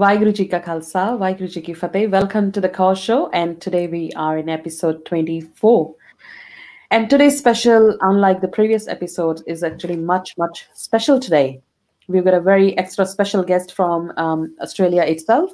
Vaheguru Ji Ka Khalsa, Vaheguru Ji Ki Fateh. Welcome to the Call Show, and today we are in episode 24. And today's special, unlike the previous episode, is actually much, much special today. We've got a very extra special guest from um, Australia itself.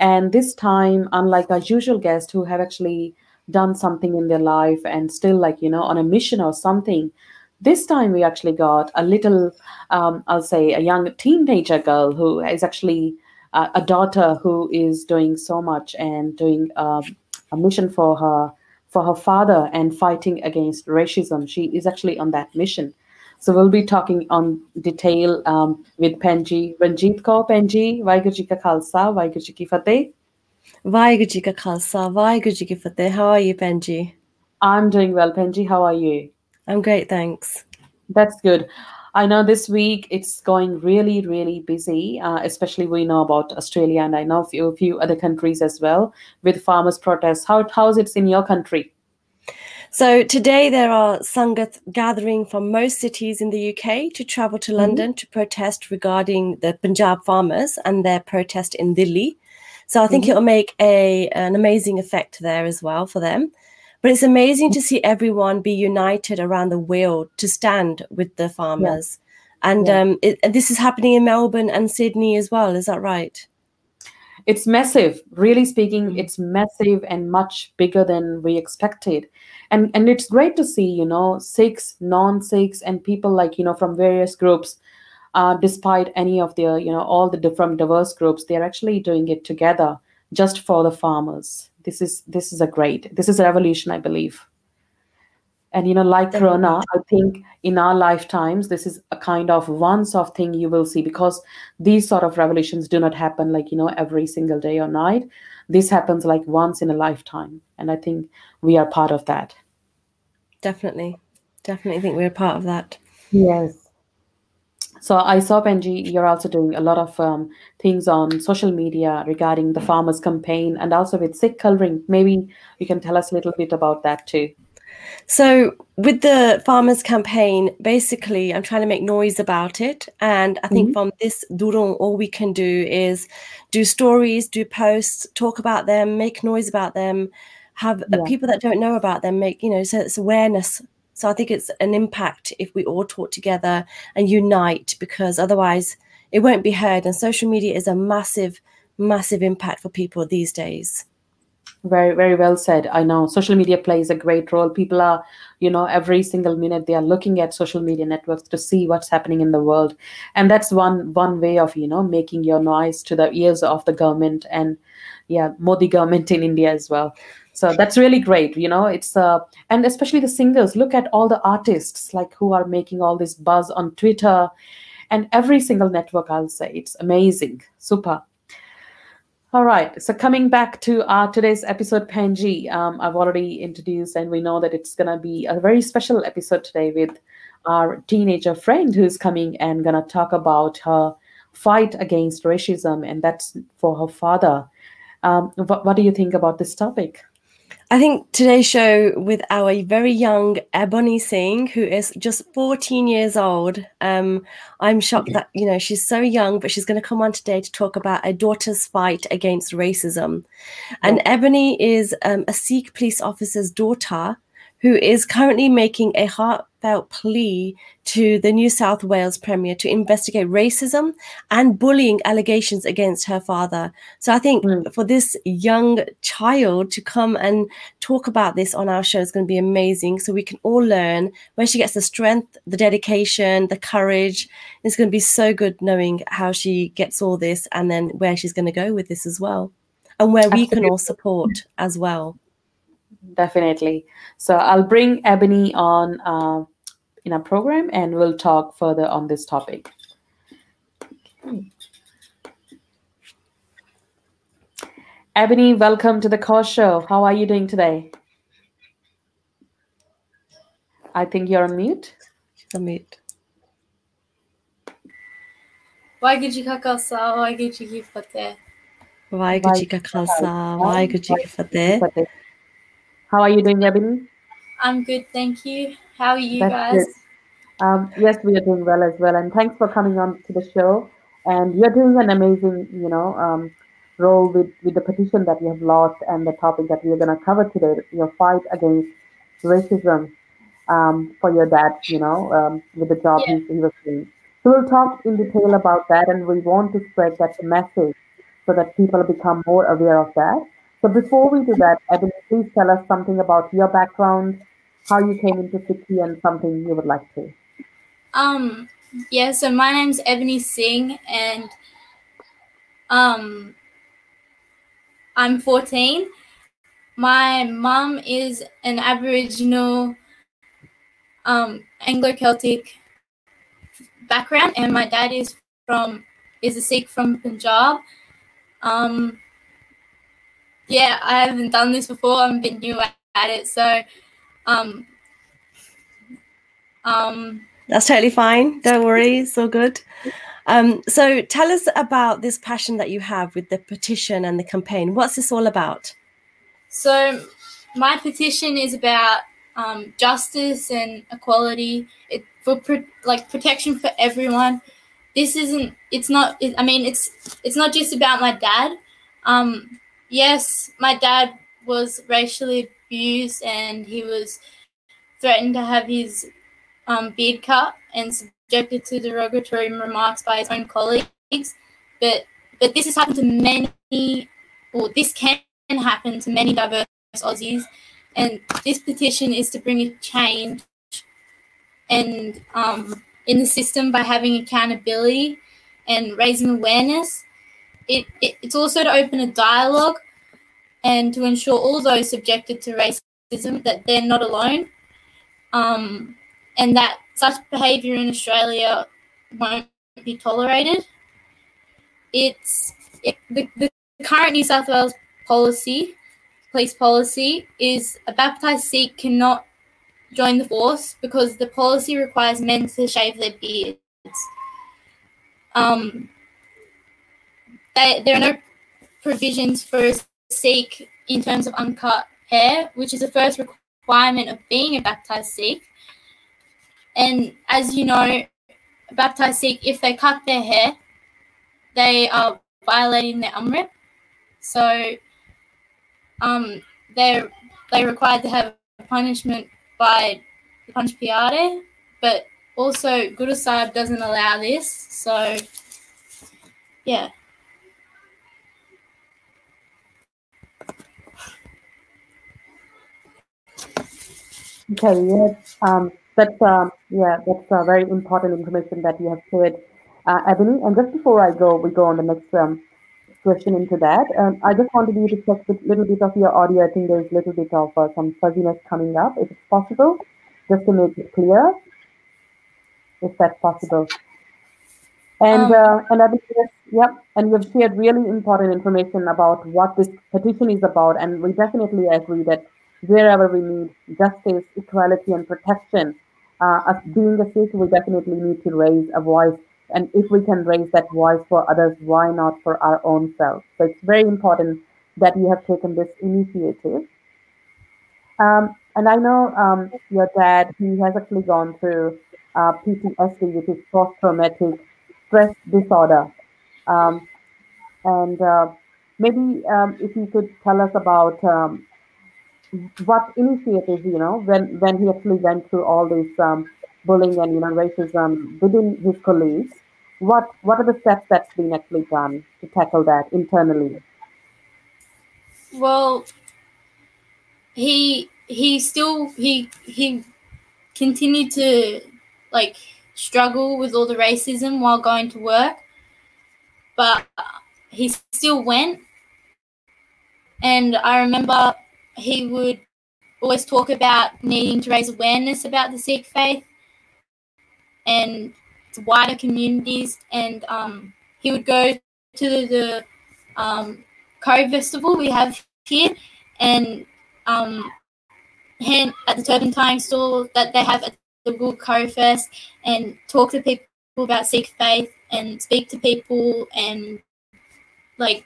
And this time, unlike our usual guests who have actually done something in their life and still, like, you know, on a mission or something, this time we actually got a little, um, I'll say, a young teenager girl who is actually uh, a daughter who is doing so much and doing um, a mission for her for her father and fighting against racism. She is actually on that mission. So we'll be talking on detail um, with Penji Ranjit Kaur Penji, Ji Ka Khalsa, Ji Ki Fateh. Ji Ka Khalsa, Vaheguru Ki Fateh. How are you, Penji? I'm doing well, Penji. How are you? I'm great, thanks. That's good. I know this week it's going really, really busy. Uh, especially we know about Australia, and I know a few, a few other countries as well with farmers' protests. How how's it in your country? So today there are Sangat gathering from most cities in the UK to travel to London to protest regarding the Punjab farmers and their protest in Delhi. So I think it'll make a an amazing effect there as well for them. But it's amazing to see everyone be united around the wheel to stand with the farmers. And Yeah. um, it, this is happening in Melbourne and Sydney as well. Is that right? It's massive. Really speaking, Mhm. it's massive and much bigger than we expected. And and it's great to see, you know, Sikhs, non-Sikhs, and people like, you know, from various groups, uh, despite any of their, you know, all the different diverse groups, they're actually doing it together just for the farmers. This is this is a great, this is a revolution, I believe. And you know, like. Corona, I think in our lifetimes, this is a kind of once off thing you will see because these sort of revolutions do not happen like, you know, every single day or night. This happens like once in a lifetime. And I think we are part of that. Definitely. Definitely think we're part of that. Yes. So I saw Penji, you're also doing a lot of um, things on social media regarding the farmers campaign and also with Sikh coloring. Maybe you can tell us a little bit about that too. So, with the farmers campaign, basically, I'm trying to make noise about it. And I think Mhm. from this Durong, all we can do is do stories, do posts, talk about them, make noise about them, have uh, Yeah. people that don't know about them make, you know, so it's awareness. So, I think it's an impact if we all talk together and unite because otherwise it won't be heard. And social media is a massive, massive impact for people these days. Very, very well said. I know social media plays a great role. People are, you know, every single minute they are looking at social media networks to see what's happening in the world, and that's one one way of you know making your noise to the ears of the government and yeah, Modi government in India as well. So that's really great. You know, it's uh, and especially the singers. Look at all the artists like who are making all this buzz on Twitter and every single network. I'll say it's amazing, super. All right. So coming back to our today's episode, Panji, um, I've already introduced, and we know that it's gonna be a very special episode today with our teenager friend who's coming and gonna talk about her fight against racism, and that's for her father. Um, what do you think about this topic? I think today's show with our very young Ebony Singh, who is just 14 years old. Um, I'm shocked that you know she's so young, but she's going to come on today to talk about a daughter's fight against racism. And Ebony is um, a Sikh police officer's daughter who is currently making a heartfelt plea to the New South Wales Premier to investigate racism and bullying allegations against her father. So I think Mm. for this young child to come and talk about this on our show is going to be amazing. So we can all learn where she gets the strength, the dedication, the courage. It's going to be so good knowing how she gets all this and then where she's going to go with this as well. And where we can all support as well Definitely. So I'll bring Ebony on uh, in our program, and we'll talk further on this topic. Ebony, welcome to the Cause Show. How are you doing today? I think you're on mute. She's on mute. Waheguru ji ਕਾ ਖਾਲਸਾ ਵਾਹਿਗੁਰੂ ਜੀ ਕੀ ਫਤਿਹ Vaheguru Ji Ka Khalsa, Vaheguru Ji Ki Fateh. how are you doing, Ebony? I'm good thank you how are you That's guys. Um, yes, we are doing well as well, and thanks for coming on to the show. and you're doing an amazing, you know, um, role with with the petition that you have launched and the topic that we are going to cover today, your fight against racism um, for your dad, you know, um, with the job Yeah. he, he was doing. So we'll talk in detail about that, and we want to spread that message so that people become more aware of that. So before we do that, Ebony, please tell us something about your background, how you came into Sikhi, and something you would like to. Um, yeah, so my name's Ebony Singh and um I'm 14. My mum is an Aboriginal um Anglo-Celtic background and my dad is from is a Sikh from Punjab. Um yeah, I haven't done this before. I'm a bit new at it, so um um That's totally fine. Don't worry, it's all good. Um, so tell us about this passion that you have with the petition and the campaign. What's this all about? So my petition is about um, justice and equality it, for pro- like protection for everyone. This isn't. It's not. It, I mean, it's it's not just about my dad. Um, yes, my dad was racially abused and he was threatened to have his um, beard cut and subjected to derogatory remarks by his own colleagues. But but this has happened to many, or this can happen to many diverse Aussies, and this petition is to bring a change and um, in the system by having accountability and raising awareness. It, it it's also to open a dialogue and to ensure all those subjected to racism that they're not alone, um, and that such behaviour in Australia won't be tolerated. It's it, the, the current New South Wales policy, police policy, is a baptised Sikh cannot join the force because the policy requires men to shave their beards. Um, there are no provisions for a Sikh in terms of uncut hair, which is the first requirement of being a baptised Sikh. And as you know, a baptised Sikh, if they cut their hair, they are violating their amrit. So um, they're they required to have a punishment by the Panj Pyare, but also Guru Sahib doesn't allow this. So yeah. Okay, yeah, um, that's um, yeah, that's uh, very important information that you have shared, uh, Ebony. And just before I go, we go on the next um, question into that. Um, I just wanted you to check a little bit of your audio. I think there's a little bit of uh, some fuzziness coming up. If it's possible, just to make it clear, if that's possible. And Um, uh, and yes, yep, and you've shared really important information about what this petition is about, and we definitely agree that wherever we need justice, equality, and protection, uh, as being a Sikh, we definitely need to raise a voice. And if we can raise that voice for others, why not for our own self? So it's very important that you have taken this initiative. Um, and I know um, your dad, he has actually gone through uh, PTSD, which is post traumatic stress disorder. Um, and uh, maybe um, if you could tell us about um, what initiatives, you know, when, when he actually went through all this um, bullying and, you know, racism within his colleagues, what, what are the steps that's been actually done to tackle that internally? Well, he he still he he continued to like struggle with all the racism while going to work, but he still went. And I remember he would always talk about needing to raise awareness about the Sikh faith and wider communities. And um, he would go to the, the um, Cove Festival we have here and um, at the turpentine store that they have at the Wool Cove Fest and talk to people about Sikh faith and speak to people and like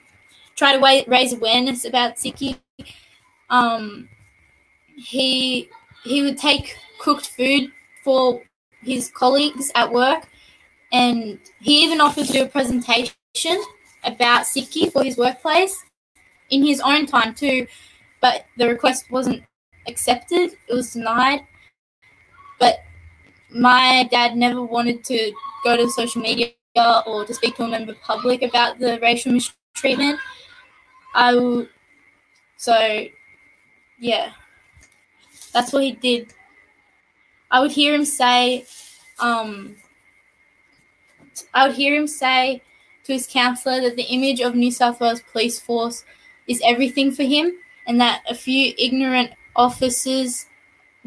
try to raise awareness about Sikhi. Um, he he would take cooked food for his colleagues at work and he even offered to do a presentation about Sikhi for his workplace in his own time too, but the request wasn't accepted. It was denied. But my dad never wanted to go to social media or to speak to a member of public about the racial mistreatment. I w- so yeah, that's what he did. I would hear him say, um, I would hear him say to his counsellor that the image of New South Wales Police Force is everything for him, and that a few ignorant officers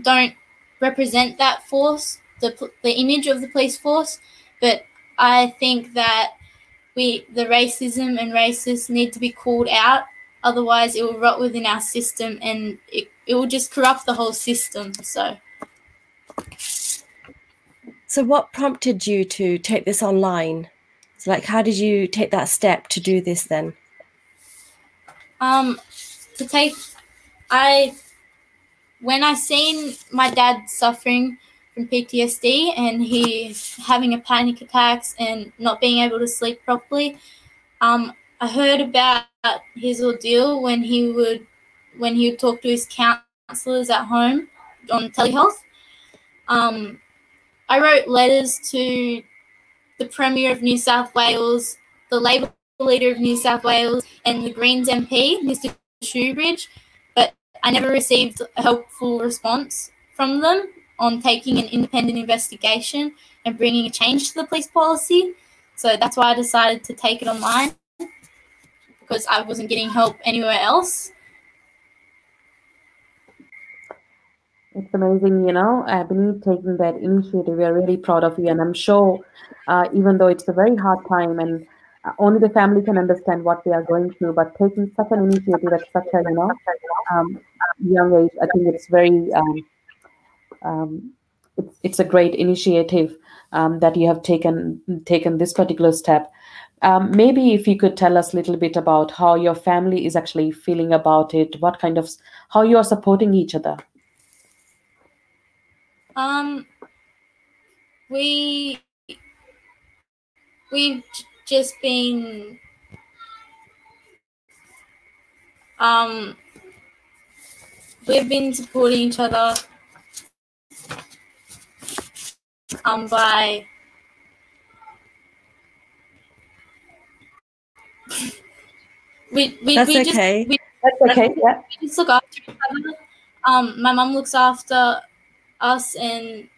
don't represent that force, the the image of the police force. But I think that we the racism and racists need to be called out. Otherwise, it will rot within our system, and it, it will just corrupt the whole system. So. So, what prompted you to take this online? So, like, how did you take that step to do this then? Um, to take, I, when I seen my dad suffering from PTSD and he having a panic attacks and not being able to sleep properly, um, I heard about his ordeal when he would, when he would talk to his counselors at home on telehealth. Um, I wrote letters to the Premier of New South Wales, the Labor leader of New South Wales, and the Greens MP, Mr. Shoebridge, but I never received a helpful response from them on taking an independent investigation and bringing a change to the police policy. So that's why I decided to take it online because I wasn't getting help anywhere else. It's amazing, you know, Ebony taking that initiative. We are really proud of you. And I'm sure, uh, even though it's a very hard time and uh, only the family can understand what they are going through, but taking such an initiative at such a, you know, um, young age, I think it's very, um, um, it's, it's a great initiative um, that you have taken taken this particular step. Um, maybe if you could tell us a little bit about how your family is actually feeling about it, what kind of, how you are supporting each other. Um, we we've just been um we've been supporting each other um by we we, That's we okay. just we, That's okay. Yeah. we just look after each other. Um, my mom looks after us, and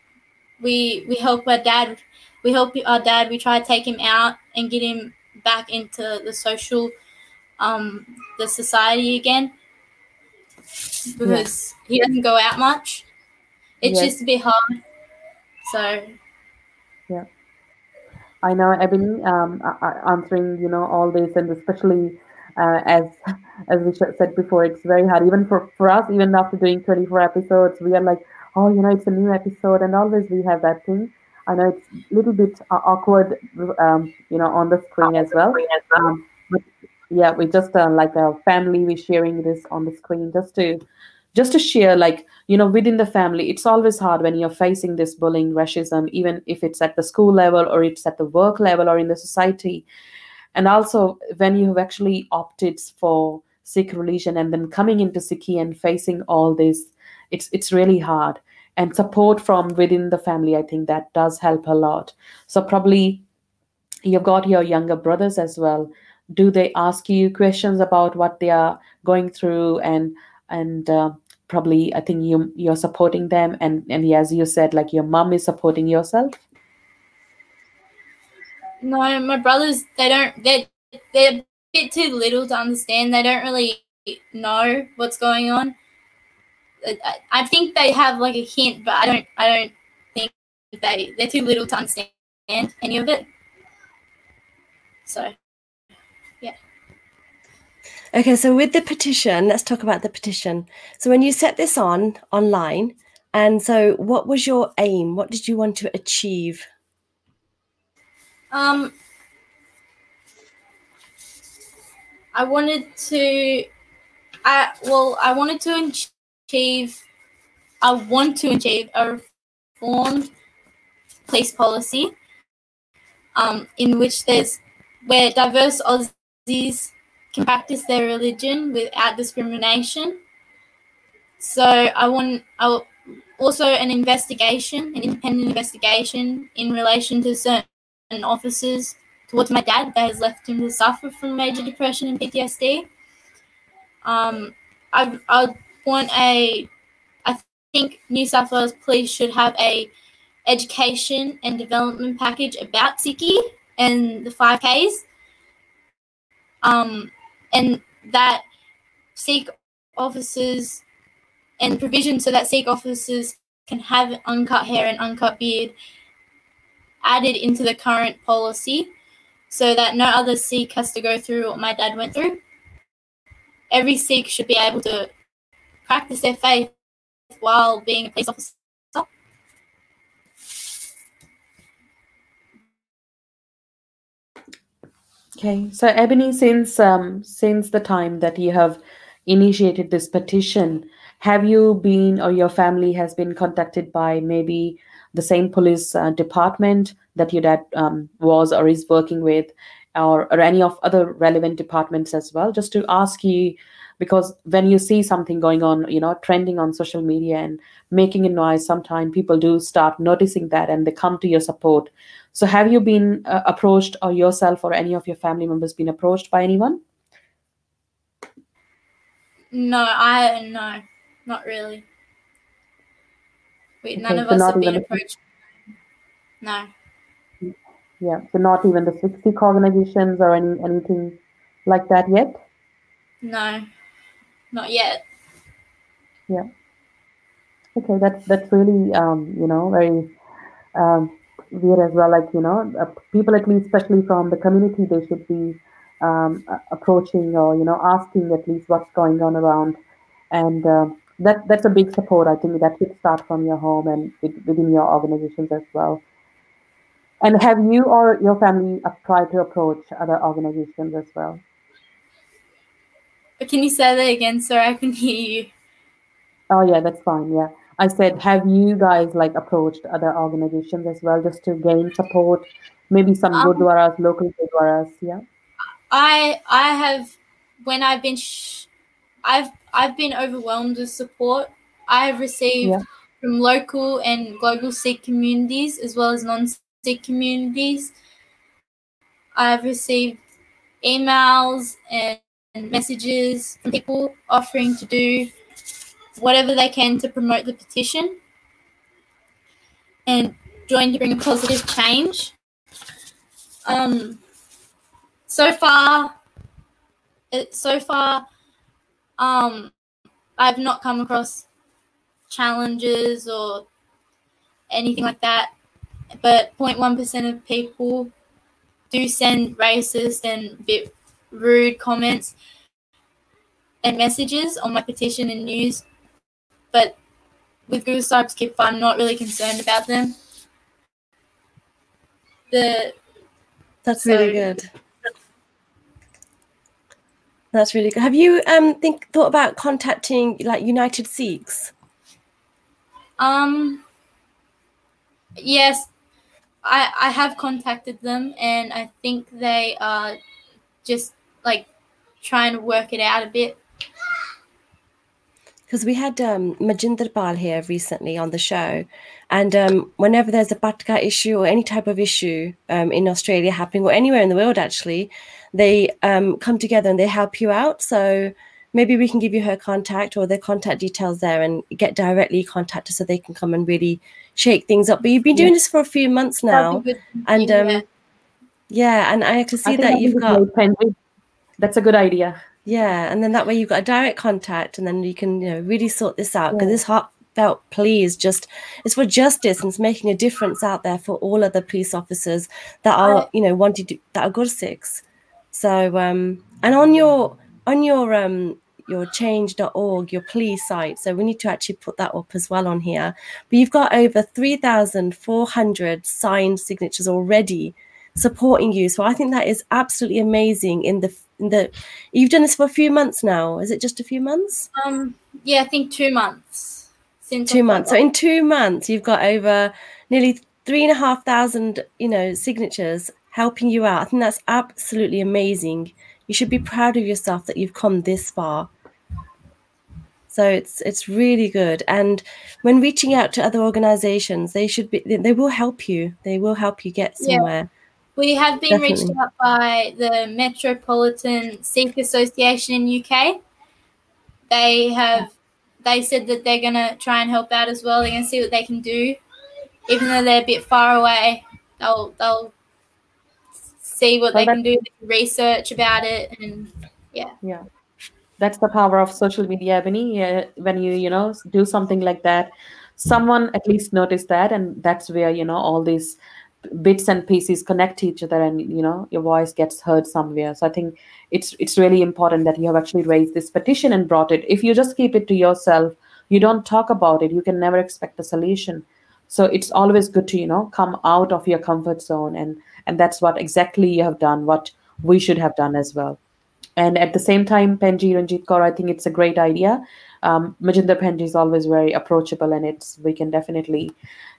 we we help our dad. We help our dad. We try to take him out and get him back into the social, um, the society again, because he doesn't go out much. It's Yes. just a bit hard. So I know, Ebony, um, a- a- answering, you know, all this, and especially uh, as as we said before, it's very hard. Even for for us, even after doing 24 episodes, we are like, oh, you know, it's a new episode, and always we have that thing. I know it's a little bit uh, awkward, um, you know, on the screen as well. Um, but yeah, we just uh, like a family, we're sharing this on the screen just to just to share like you know within the family it's always hard when you're facing this bullying racism even if it's at the school level or it's at the work level or in the society. And also when you have actually opted for sikh religion and then coming into sikhi and facing all this it's it's really hard. And support from within the family i think that does help a lot. So probably you've got your younger brothers as well. Do they ask you questions about what they are going through and and uh, probably i think you you're supporting them and and as you said like your mom is supporting yourself no, my brothers they don't they they're a bit too little to understand. They don't really know what's going on. I, I- think they have like a hint, but I don't I don't think they they're too little to understand any of it. So Okay, so with the petition, let's talk about the petition. So when you set this on online, and so what was your aim? What did you want to achieve? um I wanted to I well I wanted to achieve I want to achieve a reformed police policy um, in which there's where diverse Aussies can practice their religion without discrimination. So I want I also an investigation, an independent investigation in relation to certain officers towards my dad that has left him to suffer from major depression and PTSD. Um, I I want a I think New South Wales Police should have a education and development package about Sikhi and the 5Ks. Um, and that Sikh officers and provision so that Sikh officers can have uncut hair and uncut beard added into the current policy so that no other Sikh has to go through what my dad went through. Every Sikh should be able to practice their faith while being a police officer. Okay, so Ebony, since um, since the time that you have initiated this petition, have you been or your family has been contacted by maybe the same police uh, department that your dad um, was or is working with, or, or any of other relevant departments as well, just to ask you because when you see something going on you know trending on social media and making a noise sometimes people do start noticing that and they come to your support so have you been uh, approached or yourself or any of your family members been approached by anyone No, I no, not really. We, none of so us have been approached. No, yeah so not even the Sikh organizations or any anything like that yet no, not yet. Yeah. Okay that's that's really um you know very um weird as well like you know uh, people at least especially from the community they should be um approaching or you know asking at least what's going on around and um that that's a big support i think that should start from your home and with, within your organizations as well and have you or your family uh, tried to approach other organizations as well can you say that again? Sorry, I can hear you. Oh yeah, that's fine. Yeah. I said, have you guys like approached other organizations as well just to gain support? Maybe some Um, gurdwaras, local gurdwaras. Yeah. I I have when I've been sh- I've I've been overwhelmed with support. I have received Yeah. from local and global Sikh communities as well as non-Sikh communities. I've received emails and, and messages from people offering to do whatever they can to promote the petition and join to bring a positive change. Um, so far, so far, um, I've not come across challenges or anything like that. But 0.1% of people do send racist and bit rude comments and messages on my petition and news. But with Google Stripes Skip, I'm not really concerned about them. The That's really good. That's really good. Have you um think thought about contacting like United Sikhs? Um. Yes, I I have contacted them, and I think they are just like trying to work it out a bit. Because we had um, Majinder Pal here recently on the show, and um, whenever there's a patka issue or any type of issue um, in Australia happening or anywhere in the world, actually, they um, come together and they help you out. So maybe we can give you her contact or their contact details there and get directly contacted so they can come and really shake things up. But you've been doing this for a few months now, That'd be good. and Yeah. um, yeah, and I can see think that you've got. That's a good idea. Yeah, and then that way you've got a direct contact, and then you can you know really sort this out because Yeah. this heartfelt plea is just it's for justice and it's making a difference out there for all other police officers that are you know wanting to that are good Sikhs. So um and on your on your um your change.org your plea site so we need to actually put that up as well on here but you've got over 3400 signed signatures already supporting you so i think that is absolutely amazing in the in the you've done this for a few months now is it just a few months Um. Yeah, I think two months since two months so in two months you've got over nearly three and a half thousand you know signatures helping you out. I think that's absolutely amazing. You should be proud of yourself that you've come this far. So it's it's really good. And when reaching out to other organizations, they should be they will help you. They will help you get Yeah. We have been reached out by the Metropolitan Sikh Association in UK. They have they said that they're gonna try and help out as well. They're gonna see what they can do, even though they're a bit far away. They'll they'll see what Well, they can do, research about it, and Yeah. Yeah, That's the power of social media, Ebony. Uh, when you, you know, do something like that, someone at least notice that, and that's where, you know, all these bits and pieces connect to each other and you know your voice gets heard somewhere. So i think it's it's really important that you have actually raised this petition and brought it. If you just keep it to yourself you don't talk about it you can never expect a solution. So it's always good to you know come out of your comfort zone and and that's what exactly you have done what we should have done as well. And at the same time penji ranjit kaur i think it's a great idea. Um, Majinder Penji is always very approachable, and it's we can definitely,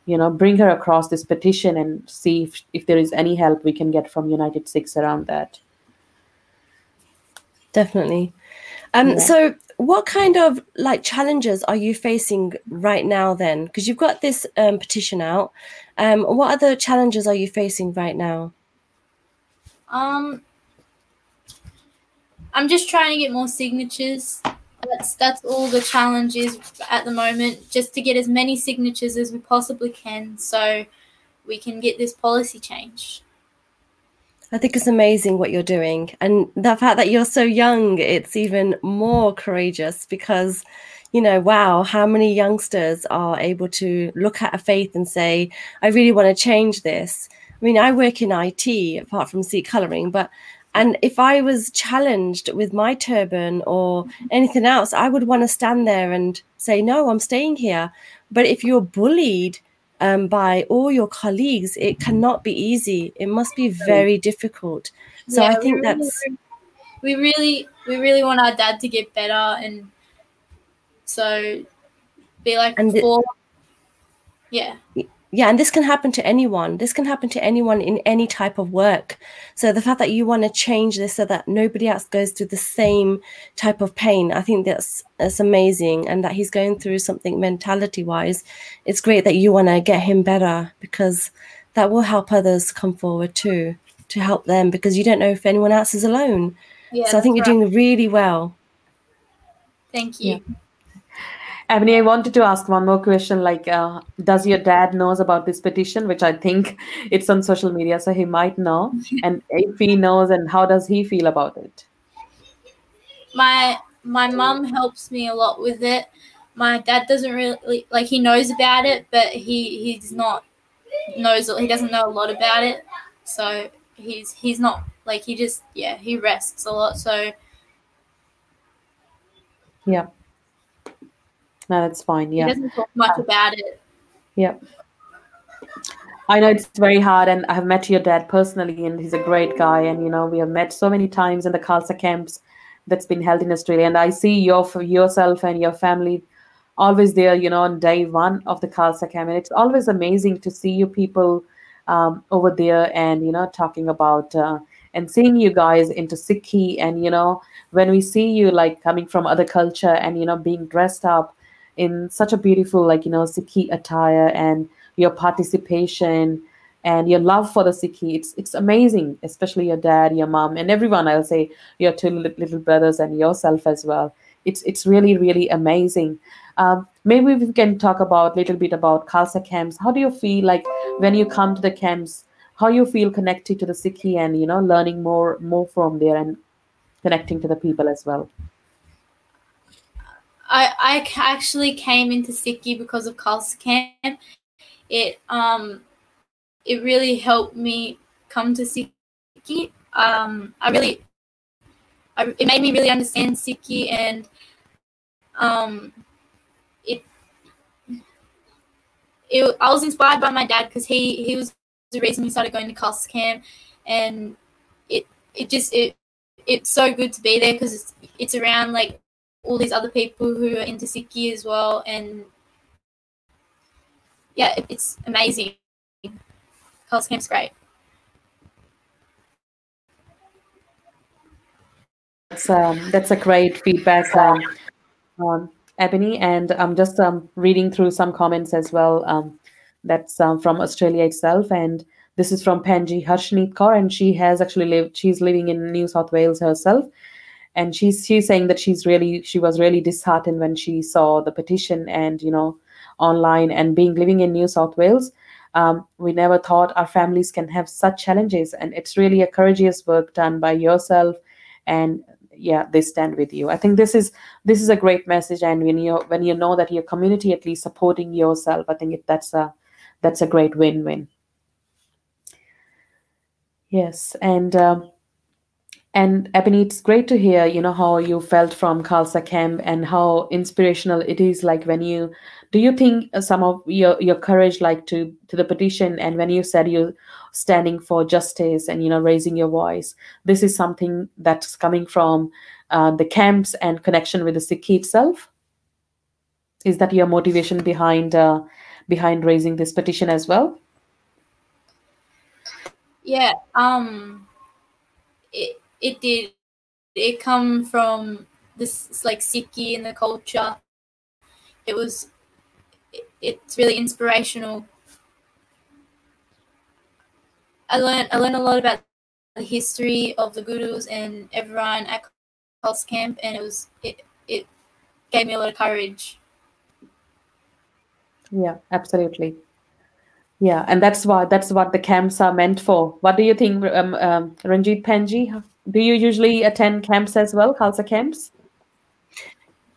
you know, bring her across this petition and see if, if there is any help we can get from United Sikhs around that. Definitely. Um, Yeah. So, what kind of like challenges are you facing right now? Then, because you've got this um, petition out, um, what other challenges are you facing right now? um, I'm just trying to get more signatures. That's that's all the challenge is at the moment, just to get as many signatures as we possibly can, so we can get this policy change. I think it's amazing what you're doing, and the fact that you're so young, it's even more courageous because. You know, wow, how many youngsters are able to look at a faith and say, I really want to change this? I mean, I work in IT apart from seat coloring, but and if I was challenged with my turban or anything else, I would want to stand there and say, No, I'm staying here. But if you're bullied um, by all your colleagues, it cannot be easy. It must be very difficult. So I Yeah, we think that's we really we really want our dad to get better and so be like And it- Yeah. Yeah, and this can happen to anyone. This can happen to anyone in any type of work. So the fact that you want to change this so that nobody else goes through the same type of pain, I think that's that's amazing. And that he's going through something mentality wise, it's great that you want to get him better because that will help others come forward too to help them because you don't know if anyone else is alone. Yeah. so I think you're right. doing really well. Thank you. Ebony, I wanted to ask one more question. Like, uh, does your dad knows about this petition? Which I think it's on social media, so he might know. And if he knows, and how does he feel about it? my my mum helps me a lot with it. My dad doesn't really like he knows about it, but he he's not knows he doesn't know a lot about it. So he's he's not like he just yeah he rests a lot. So Yeah. No, that's fine. he Yeah. doesn't talk much about it. Yeah. I know it's very hard, and I have met your dad personally, and he's a great guy. And you know, we have met so many times in the Khalsa camps that's been held in Australia, and I see your yourself and your family always there. You know, on day one of the Khalsa camp, and it's always amazing to see you people um, over there, and you know, talking about uh, and seeing you guys into Sikhi, and you know, when we see you like coming from other culture, and you know, being dressed up in such a beautiful like you know Sikhi attire and your participation and your love for the Sikhi. It's it's amazing, especially your dad, your mom, and everyone. I'll say your two li- little brothers and yourself as well. It's it's really really amazing. Um, maybe we can talk about a little bit about Khalsa camps. How do you feel like when you come to the camps? How you feel connected to the Sikhi and you know learning more more from there and connecting to the people as well. I I actually came into Sikhi because of Khalsa camp. It um it really helped me come to Sikhi. Um, I really I, it made me really understand Sikhi and um it it I was inspired by my dad because he he was the reason we started going to Khalsa camp and it it just it it's so good to be there because it's it's around like all these other people who are into Sikhi as well. And yeah, it, it's amazing. Khalsa Camp's great. That's, um, that's a great feedback, um, um, Ebony. And I'm just um, reading through some comments as well. Um, that's um, from Australia itself. And this is from Panji Harshneet Kaur, and she has actually lived, she's living in New South Wales herself and she's she's saying that she's really she was really disheartened when she saw the petition and you know online and being living in New South Wales. Um, we never thought our families can have such challenges, and it's really a courageous work done by yourself. And yeah they stand with you. I think this is this is a great message. And when you when you know that your community at least supporting yourself i think it, that's a that's a great win-win. Yes. And um, and Ebony, it's great to hear, you know, how you felt from Khalsa camp and how inspirational it is. Like when you, do you think some of your your courage, like to to the petition, and when you said you standing for justice and you know raising your voice, this is something that's coming from uh, the camps and connection with the Sikhi itself. Is that your motivation behind uh, behind raising this petition as well? Yeah. Um. It it did it come from this like Sikhi in the culture. It was it, it's really inspirational. I learned I learned a lot about the history of the gurus and everyone at Khalsa camp, and it was it it gave me a lot of courage. Yeah, absolutely. Yeah, and that's why that's what the camps are meant for. What do you think, um, um, Ranjit Panji? Do you usually attend camps as well, Khalsa camps?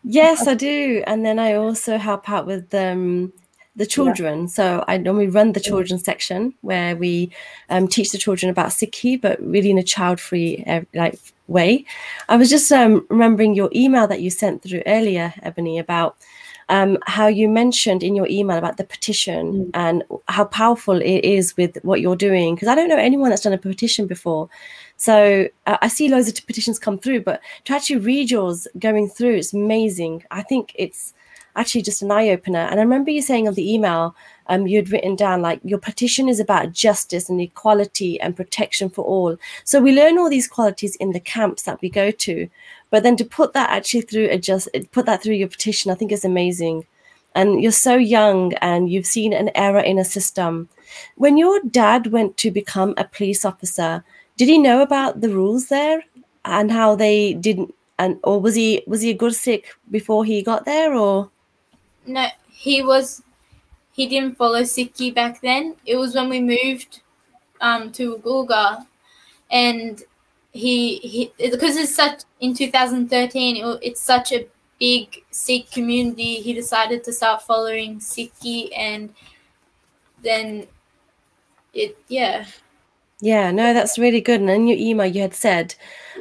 Yes, I do. And then I also help out with um, the children. Yeah. So I normally run the children's section where we um, teach the children about Sikhi, but really in a child-free uh, like way. I was just um, remembering your email that you sent through earlier, Ebony, about um, how you mentioned in your email about the petition mm. and how powerful it is with what you're doing. Because I don't know anyone that's done a petition before. So uh, I see loads of petitions come through, but to actually read yours going through, it's amazing. I think it's actually just an eye opener. And I remember you saying on the email, um, you'd written down like your petition is about justice and equality and protection for all. So we learn all these qualities in the camps that we go to, but then to put that actually through a just put that through your petition, I think is amazing. And you're so young and you've seen an error in a system. When your dad went to become a police officer, did he know about the rules there and how they didn't and or was he was he a good Sikh before he got there or? No he was he didn't follow Sikhi back then. It was when we moved um to Gulga and he he because it's such in 2013 it, it's such a big Sikh community he decided to start following Sikhi and then it yeah yeah, no, that's really good. And in your email, you had said,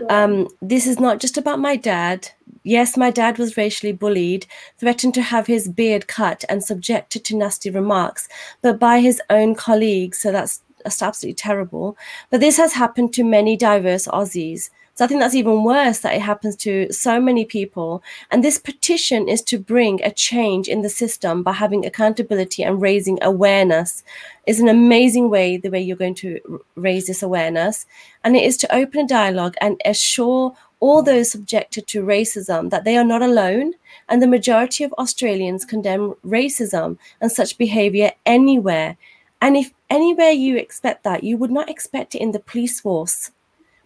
um, This is not just about my dad. Yes, my dad was racially bullied, threatened to have his beard cut, and subjected to nasty remarks, but by his own colleagues. So that's, that's absolutely terrible. But this has happened to many diverse Aussies. So I think that's even worse that it happens to so many people. And this petition is to bring a change in the system by having accountability and raising awareness. Is an amazing way the way you're going to raise this awareness, and it is to open a dialogue and assure all those subjected to racism that they are not alone. And the majority of Australians condemn racism and such behaviour anywhere. And if anywhere you expect that, you would not expect it in the police force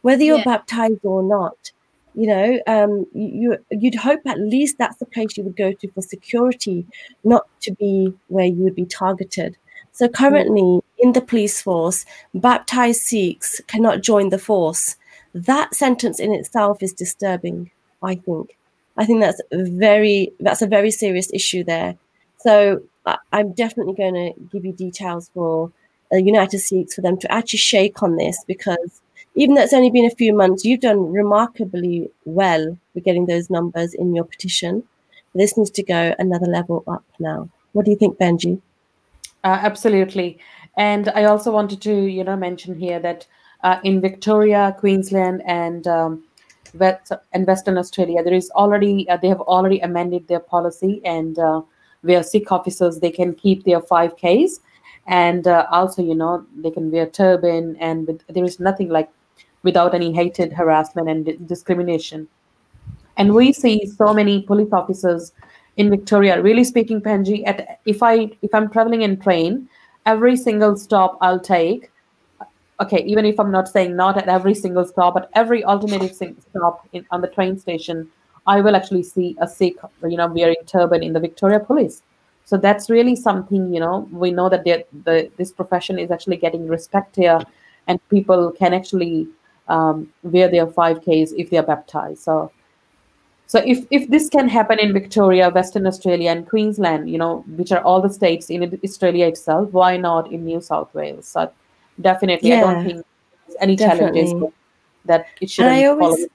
whether you're yeah. baptized or not you know um, you you'd hope at least that's the place you would go to for security not to be where you would be targeted so currently mm. in the police force baptized sikhs cannot join the force that sentence in itself is disturbing i think i think that's very that's a very serious issue there so i'm definitely going to give you details for uh, united sikhs for them to actually shake on this because even though it's only been a few months, you've done remarkably well with getting those numbers in your petition. This needs to go another level up now. What do you think, Penji? Uh, absolutely. And I also wanted to, you know, mention here that uh, in Victoria, Queensland, and um, West, and Western Australia, there is already uh, they have already amended their policy, and uh, where Sikh officers they can keep their five Ks, and uh, also you know they can wear turban, and with, there is nothing like without any hated harassment and discrimination and we see so many police officers in Victoria. Really speaking, Penji, at if I if I'm traveling in train, every single stop I'll take. Okay, even if I'm not saying not at every single stop, but every alternative stop in, on the train station, I will actually see a Sikh, you know, wearing turban in the Victoria Police. So that's really something, you know, we know that the this profession is actually getting respect here, and people can actually um, wear their 5Ks if they are baptized. So so if, if this can happen in Victoria, Western Australia, and Queensland, you know, which are all the states in Australia itself, why not in New South Wales? So definitely, yeah, I don't think any definitely. challenges that it should. I always,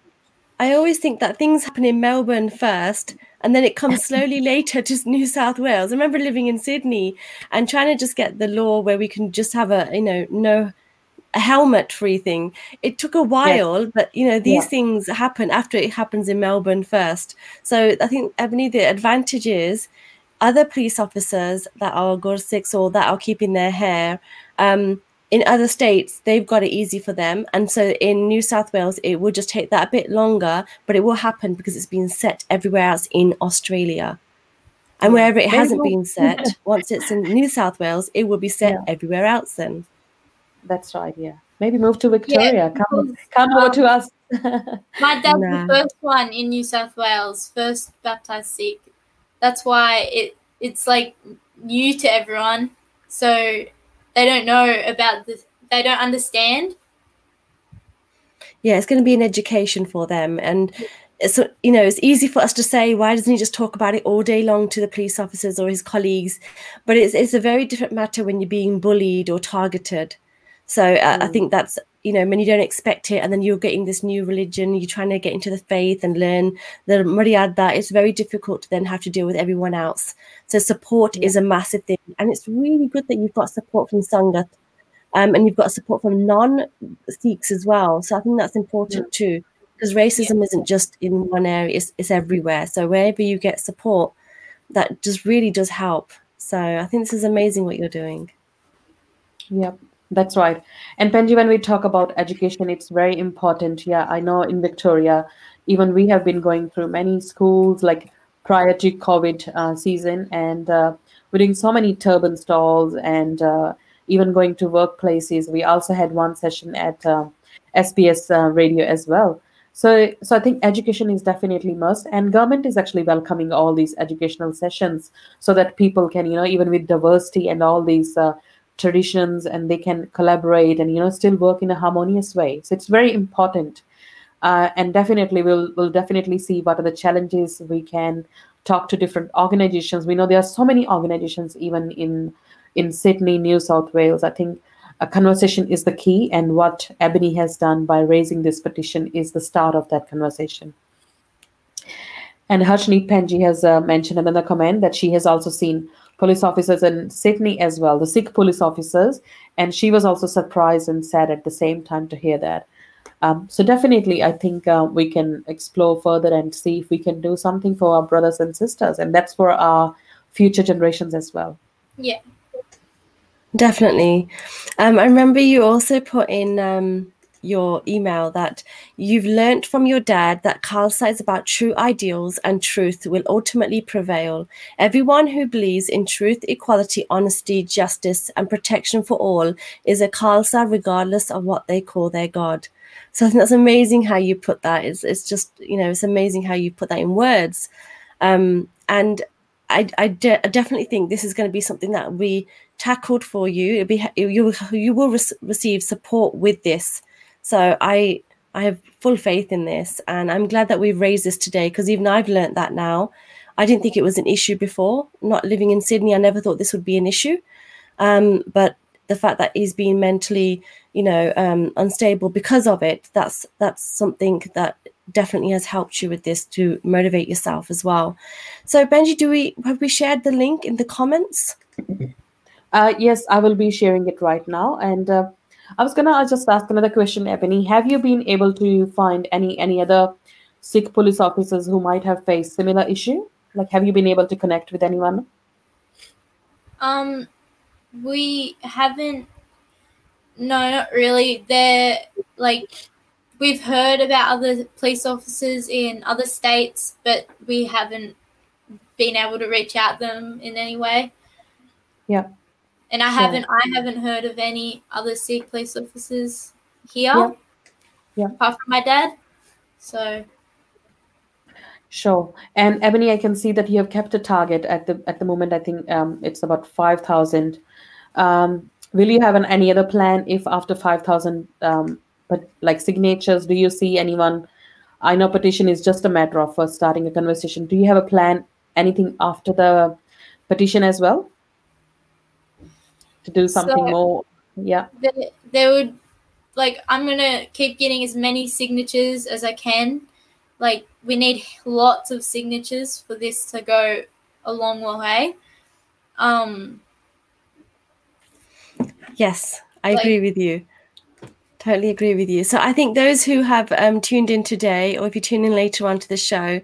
I always think that things happen in Melbourne first, and then it comes slowly later to New South Wales. I remember living in Sydney and trying to just get the law where we can just have a, you know, no a helmet free thing. It took a while, yeah. but you know, these yeah. things happen after it happens in Melbourne first. So I think Ebony, the advantage is other police officers that are Gursikhs or that are keeping their hair. Um, in other states, they've got it easy for them. And so in New South Wales, it will just take that a bit longer, but it will happen because it's been set everywhere else in Australia. And wherever it hasn't been set, once it's in New South Wales, it will be set yeah. everywhere else then. That's right. Yeah. Maybe move to Victoria. Yeah, come, come um, over to us. my dad's nah. the first one in New South Wales, first baptized Sikh. That's why it it's like new to everyone, so they don't know about this. They don't understand. Yeah, it's going to be an education for them, and so you know it's easy for us to say why doesn't he just talk about it all day long to the police officers or his colleagues but it's, it's a very different matter when you're being bullied or targeted so uh, mm. I think that's you know when you don't expect it, and then you're getting this new religion, you're trying to get into the faith and learn the maryada. It's very difficult to then have to deal with everyone else. So support yeah. is a massive thing, and it's really good that you've got support from Sangat, um, and you've got support from non-Sikhs as well. So I think that's important yeah. too, because racism yeah. isn't just in one area; it's, it's everywhere. So wherever you get support, that just really does help. So I think this is amazing what you're doing. Yep. That's right. And Penji, when we talk about education, it's very important. Yeah, I know in Victoria, even we have been going through many schools like prior to COVID uh, season, and uh, we're doing so many turban stalls and uh, even going to workplaces. We also had one session at SBS uh, uh, radio as well. So, so I think education is definitely must, and government is actually welcoming all these educational sessions so that people can, you know, even with diversity and all these uh, traditions and they can collaborate and you know still work in a harmonious way. So it's very important. Uh, and definitely we'll we'll definitely see what are the challenges we can talk to different organizations. We know there are so many organizations even in in sydney new south wales. I think a conversation is the key and what ebony has done by raising this petition is the start of that conversation. And Harshneet Penji has uh, mentioned another comment that she has also seen police officers in Sydney as well, the Sikh police officers, and she was also surprised and sad at the same time to hear that. Um, so definitely, I think uh, we can explore further and see if we can do something for our brothers and sisters, and that's for our future generations as well. Yeah, definitely. Um, I remember you also put in um, your email that you've learnt from your dad that Khalsa is about true ideals and truth will ultimately prevail. Everyone who believes in truth, equality, honesty, justice, and protection for all is a Khalsa regardless of what they call their God. So I think that's amazing how you put that. It's, it's just, you know, it's amazing how you put that in words. Um, and I, I, de- I, definitely think this is going to be something that we tackled for you. It'll be, you, you will re- receive support with this so I I have full faith in this, and I'm glad that we've raised this today because even I've learned that now. I didn't think it was an issue before. Not living in Sydney, I never thought this would be an issue. Um, but the fact that he's been mentally, you know, um, unstable because of it, that's that's something that definitely has helped you with this to motivate yourself as well. So Penji, do we have we shared the link in the comments? Uh, yes, I will be sharing it right now, and uh, I was gonna just ask another question, Ebony. Have you been able to find any any other Sikh police officers who might have faced similar issue? Like, have you been able to connect with anyone? Um, we haven't. No, not really. They're like we've heard about other police officers in other states, but we haven't been able to reach out them in any way. Yeah. And I haven't I haven't heard of any other Sikh police officers here. Yeah. Yeah. Apart from my dad. So Sure. And Ebony, I can see that you have kept a target at the at the moment. I think um, it's about five thousand. Um, will you have an, any other plan if after five thousand, um, but like signatures? Do you see anyone? I know petition is just a matter of uh, starting a conversation. Do you have a plan? Anything after the petition as well? To do something So- more? Yeah. there, there would like I'm gonna keep getting as many signatures as I can. Like we need lots of signatures for this to go a long way. Um Yes, I Like- agree with you. Totally agree with you. So I think those who have um, tuned in today, or if you tune in later on to the show,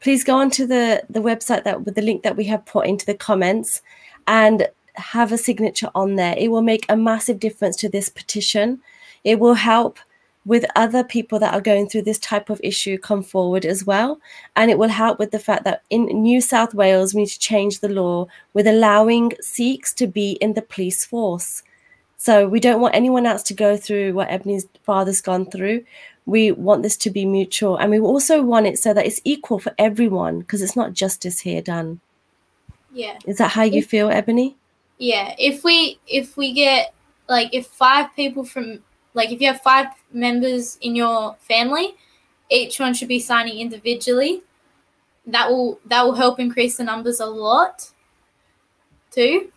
please go onto the the website that with the link that we have put into the comments and have a signature on there. It will make a massive difference to this petition. It will help with other people that are going through this type of issue come forward as well. And it will help with the fact that in New South Wales, we need to change the law with allowing Sikhs to be in the police force. So we don't want anyone else to go through what Ebony's father's gone through. We want this to be mutual. And we also want it so that it's equal for everyone because it's not justice here done. yeah. Is that how you feel, Ebony? Yeah. If we if we get like if five people from like if you have five members in your family, each one should be signing individually. That will that will help increase the numbers a lot too.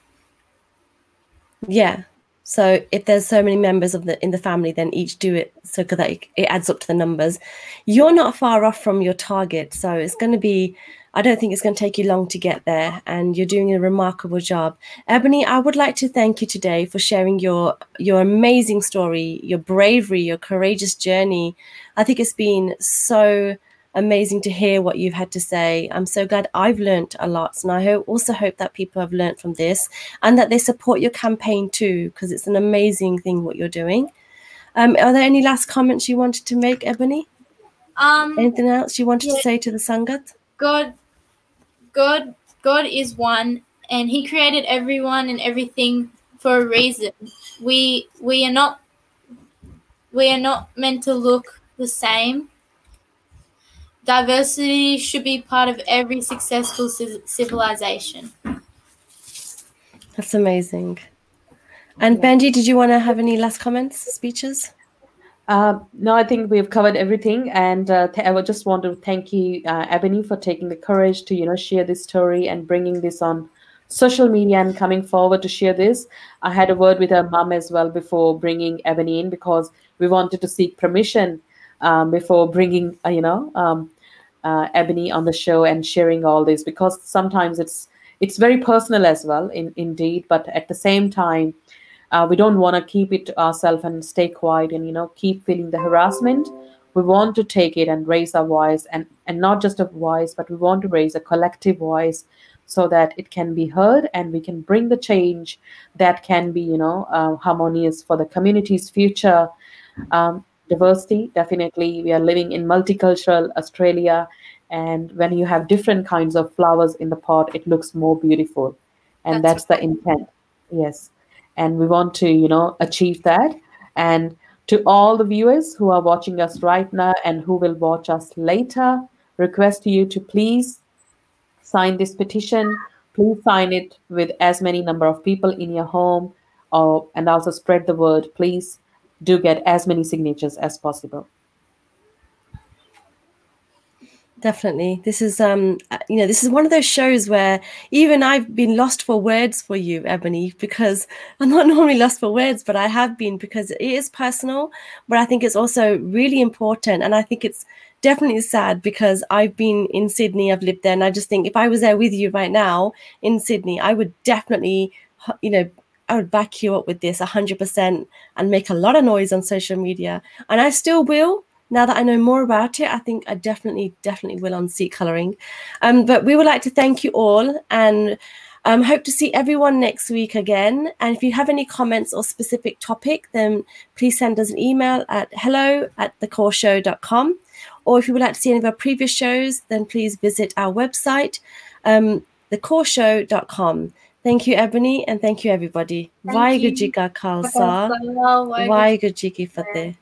Yeah. So if there's so many members of the in the family, then each do it so that it, adds up to the numbers. You're not far off from your target, so it's going to be. I don't think it's going to take you long to get there, and you're doing a remarkable job. Ebony, I would like to thank you today for sharing your your amazing story, your bravery, your courageous journey. I think it's been so amazing to hear what you've had to say. I'm so glad I've learnt a lot, and I hope, also hope that people have learnt from this and that they support your campaign too, because it's an amazing thing what you're doing. Um, are there any last comments you wanted to make, Ebony? Um Anything else you wanted Yeah. to say to the Sangat? God God God is one and he created everyone and everything for a reason. We we are not we are not meant to look the same. Diversity should be part of every successful civilization. That's amazing. And. Penji, did you want to have any last comments, speeches? Uh, no, I think we've covered everything, and uh, th- I would just want to thank you, uh, Ebony, for taking the courage to you know share this story and bringing this on social media and coming forward to share this. I had a word with her mom as well before bringing Ebony in because we wanted to seek permission um, before bringing uh, you know um, uh, Ebony on the show and sharing all this because sometimes it's it's very personal as well, in, indeed, but at the same time uh, we don't want to keep it to ourselves and stay quiet and you know keep feeling the harassment. We want to take it and raise our voice and and not just a voice but we want to raise a collective voice so that it can be heard and we can bring the change that can be you know uh, harmonious for the community's future. Um, diversity definitely we are living in multicultural australia and when you have different kinds of flowers in the pot it looks more beautiful. And That's that's the intent. Yes and we want to you know achieve that. And to all the viewers who are watching us right now and who will watch us later request you to please sign this petition. Please sign it with as many number of people in your home or and also spread the word. Please do get as many signatures as possible Definitely. This is um uh, you know, this is one of those shows where even I've been lost for words for you, Ebony, because I'm not normally lost for words, but I have been because it is personal, but I think it's also really important and I think it's definitely sad because I've been in Sydney, I've lived there and I just think if I was there with you right now in Sydney, I would definitely you know, I would back you up with this 100% and make a lot of noise on social media. And I still will now that I know more about it, I think I definitely, definitely will on seat colouring. Um, but we would like to thank you all, and Um, hope to see everyone next week again. And if you have any comments or specific topic, then please send us an email at hello at thecourseshow.com. Or if you would like to see any of our previous shows, then please visit our website, um, thecourseshow.com. Thank you, Ebony, and thank you, everybody. Thank Waheguru you. ji khalsa, Well, Waheguru ji fateh.